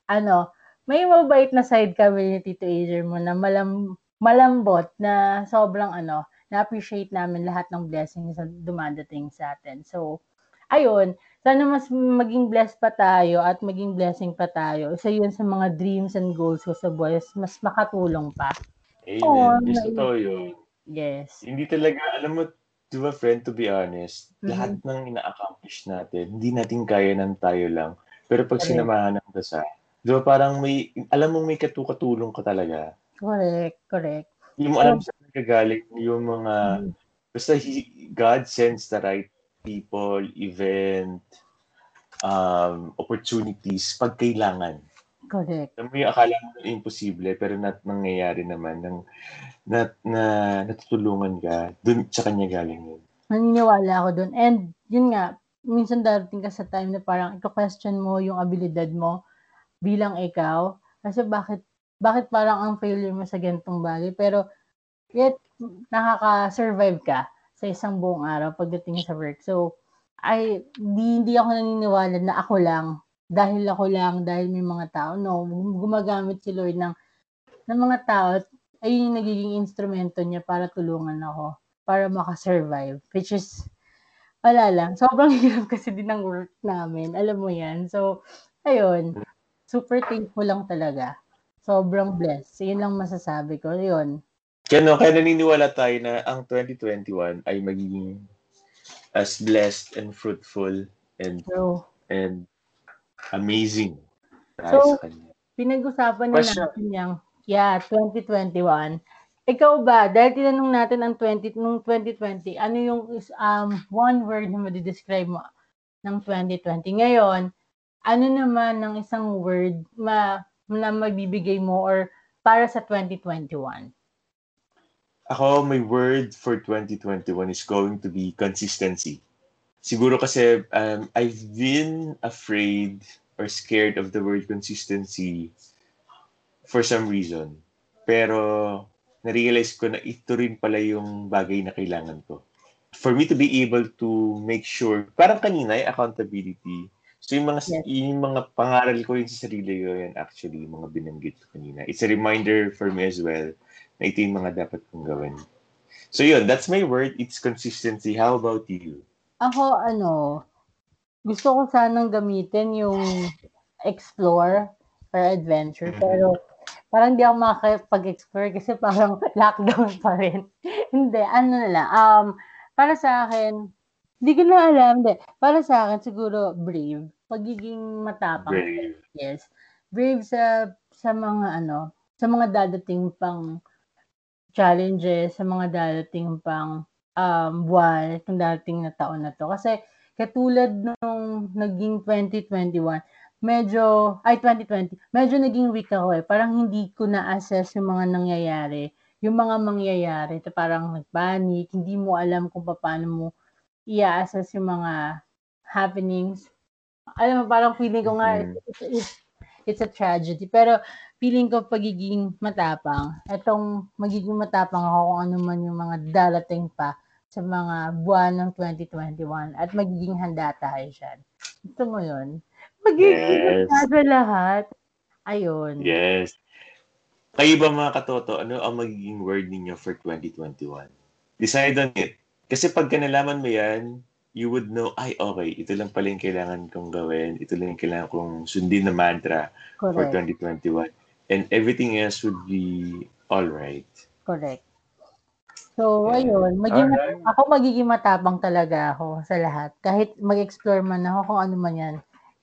ano, may mabait na side kami ni Tito Ager mo na malam, malambot na sobrang ano, na-appreciate namin lahat ng blessings na dumadating sa atin. So, ayun, sana mas maging blessed pa tayo at maging blessing pa tayo. Isa yun sa mga dreams and goals ko sa buhay, mas makatulong pa. Amen. Oh, yes, totoo yun. Yes. Hindi talaga, alam mo, to a friend, to be honest, mm-hmm. lahat ng ina-accomplish natin, hindi natin kaya ng tayo lang. Pero pag sinamahan ng dasa, di ba parang may, alam mo may katukatulong ka talaga. Correct, correct. Hindi mo alam sa nagagalit yung mga, mm. basta he, God sends the right people, event, um, opportunities pag kailangan. Correct. Alam mo yung akala mo imposible, pero nat nangyayari naman ng na, na natutulungan ka, dun sa kanya galing yun. Naniniwala ako dun. And yun nga, minsan darating ka sa time na parang ito-question mo yung abilidad mo bilang ikaw. Kasi bakit bakit parang ang failure mo sa ganitong bagay. Pero yet nakaka-survive ka sa isang buong araw pagdating sa work. So, ay di, hindi ako naniniwala na ako lang dahil ako lang, dahil may mga tao. No, gumagamit si Lord ng, ng mga tao ayun yung nagiging instrumento niya para tulungan ako, para makasurvive. Which is, wala lang. Sobrang *laughs* hirap kasi din ng work namin. Alam mo yan. So, ayun. Super thankful lang talaga. Sobrang blessed. Yun lang masasabi ko. Yun. Kaya, no, kaya naniniwala tayo na ang 2021 ay magiging as blessed and fruitful and so, and amazing. So, pinag-usapan na Question. natin yung, yeah, 2021. Ikaw ba, dahil tinanong natin ang 20, nung 2020, ano yung um, one word na ma-describe mo ng 2020? Ngayon, ano naman ng isang word ma, na mabibigay mo or para sa 2021? Ako, my word for 2021 is going to be consistency siguro kasi um, I've been afraid or scared of the word consistency for some reason. Pero na-realize ko na ito rin pala yung bagay na kailangan ko. For me to be able to make sure, parang kanina, yung accountability. So yung mga, yes. yung mga pangaral ko rin sa sarili ko yan actually, yung mga binanggit ko kanina. It's a reminder for me as well ito yung mga dapat kong gawin. So yun, that's my word. It's consistency. How about you? Ako ano, gusto ko sanang gamitin yung explore or adventure, mm-hmm. pero parang di ako makakapag-explore kasi parang *laughs* lockdown pa rin. *laughs* Hindi, ano na lang, um, para sa akin, hindi ko na alam, hindi. Para sa akin, siguro, brave. Pagiging matapang. Brave. Yes. Brave sa, sa mga, ano, sa mga dadating pang challenges, sa mga dadating pang um, buwan itong dating na taon na to. Kasi katulad nung naging 2021, medyo, ay 2020, medyo naging weak ako eh. Parang hindi ko na-assess yung mga nangyayari. Yung mga mangyayari, to parang nagpanic, hindi mo alam kung paano mo i-assess yung mga happenings. Alam mo, parang feeling ko nga, mm-hmm. it's, it's, it's a tragedy. Pero feeling ko pagiging matapang, etong magiging matapang ako kung ano man yung mga dalating pa, sa mga buwan ng 2021 at magiging handa tayo dyan. Gusto mo yun? Magiging yes. handa lahat. Ayun. Yes. Kayo ba mga katoto, ano ang magiging word ninyo for 2021? Decide on it. Kasi pag nalaman mo yan, you would know, ay, okay, ito lang pala yung kailangan kong gawin. Ito lang yung kailangan kong sundin na mantra Correct. for 2021. And everything else would be all right. Correct. So, ayun, maging Alright. ako magiging matapang talaga ako sa lahat. Kahit mag-explore man ako kung ano man 'yan,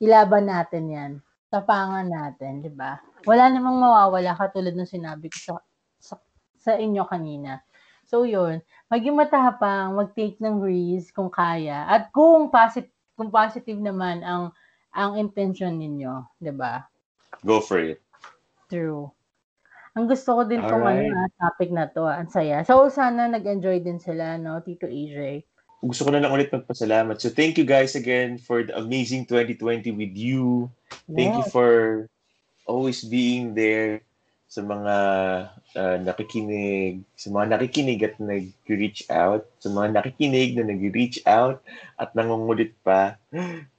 ilaban natin 'yan. Tapangan natin, 'di ba? Wala namang mawawala katulad ng sinabi ko sa sa, sa inyo kanina. So, yun, maging matapang, mag-take ng risk kung kaya at kung positive kung positive naman ang ang intention ninyo, 'di ba? Go for it. True. Ang gusto ko din tong ano, ah, topic na 'to, ah, ang saya. So, sana nag-enjoy din sila 'no, Tito AJ. Gusto ko na lang ulit magpasalamat. So, thank you guys again for the amazing 2020 with you. Thank you for always being there sa mga uh, nakikinig, sa mga nakikinig at nag-reach out, sa mga nakikinig na nag-reach out at nangungulit pa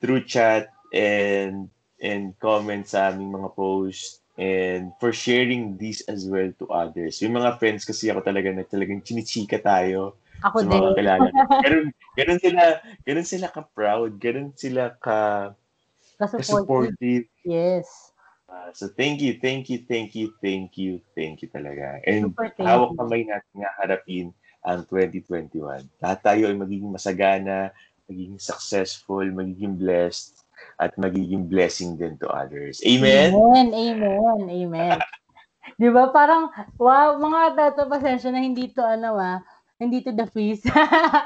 through chat and and comment sa aming mga post and for sharing this as well to others. Yung mga friends kasi ako talaga na talagang chinichika tayo ako sa din. mga kilala. *laughs* ganun, ganun sila, ganun sila ka-proud, ganun sila ka, ka-supportive. Yes. Uh, so thank you, thank you, thank you, thank you, thank you talaga. And hawak kamay natin nga harapin ang 2021. Lahat tayo ay magiging masagana, magiging successful, magiging blessed, at magiging blessing din to others. Amen? Amen, amen, amen. *laughs* Di ba? Parang, wow, mga tato, pasensya na hindi to ano ah, hindi to the feast.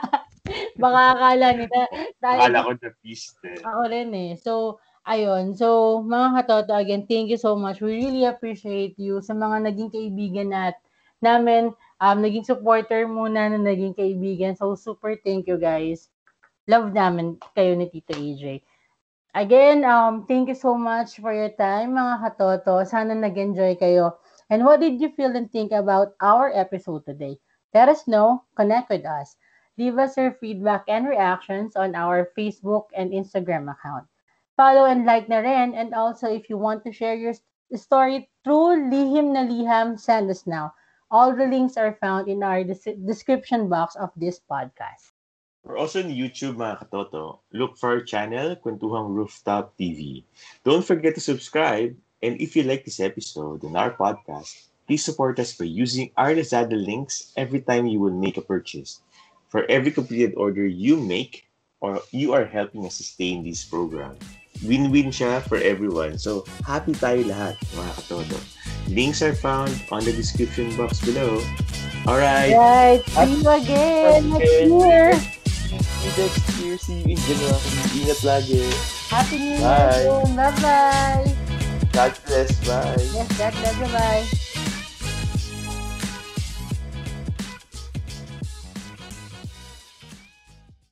*laughs* Baka akala nila. Akala ko the feast eh. Ako rin eh. So, ayun. So, mga katoto, again, thank you so much. We really appreciate you sa mga naging kaibigan nat namin. Um, naging supporter muna na naging kaibigan. So, super thank you guys. Love namin kayo ni Tito AJ. Again, um, thank you so much for your time, mga katoto. Sana nag-enjoy kayo. And what did you feel and think about our episode today? Let us know. Connect with us. Leave us your feedback and reactions on our Facebook and Instagram account. Follow and like na rin. And also, if you want to share your story through Lihim na Liham, send us now. All the links are found in our des- description box of this podcast. We're also on YouTube, mga katoto. Look for our channel, Kwentuhang Rooftop TV. Don't forget to subscribe. And if you like this episode and our podcast, please support us by using our Lazada links every time you will make a purchase. For every completed order you make, or you are helping us sustain this program. Win-win siya for everyone. So, happy tayo lahat, mga katoto. Links are found on the description box below. Alright. Right. See you again next year. See you next year. See you in January. Ingat lagi. Happy New Year. Bye. Bye-bye. God bless. Bye. Yes, God bless. Bye-bye.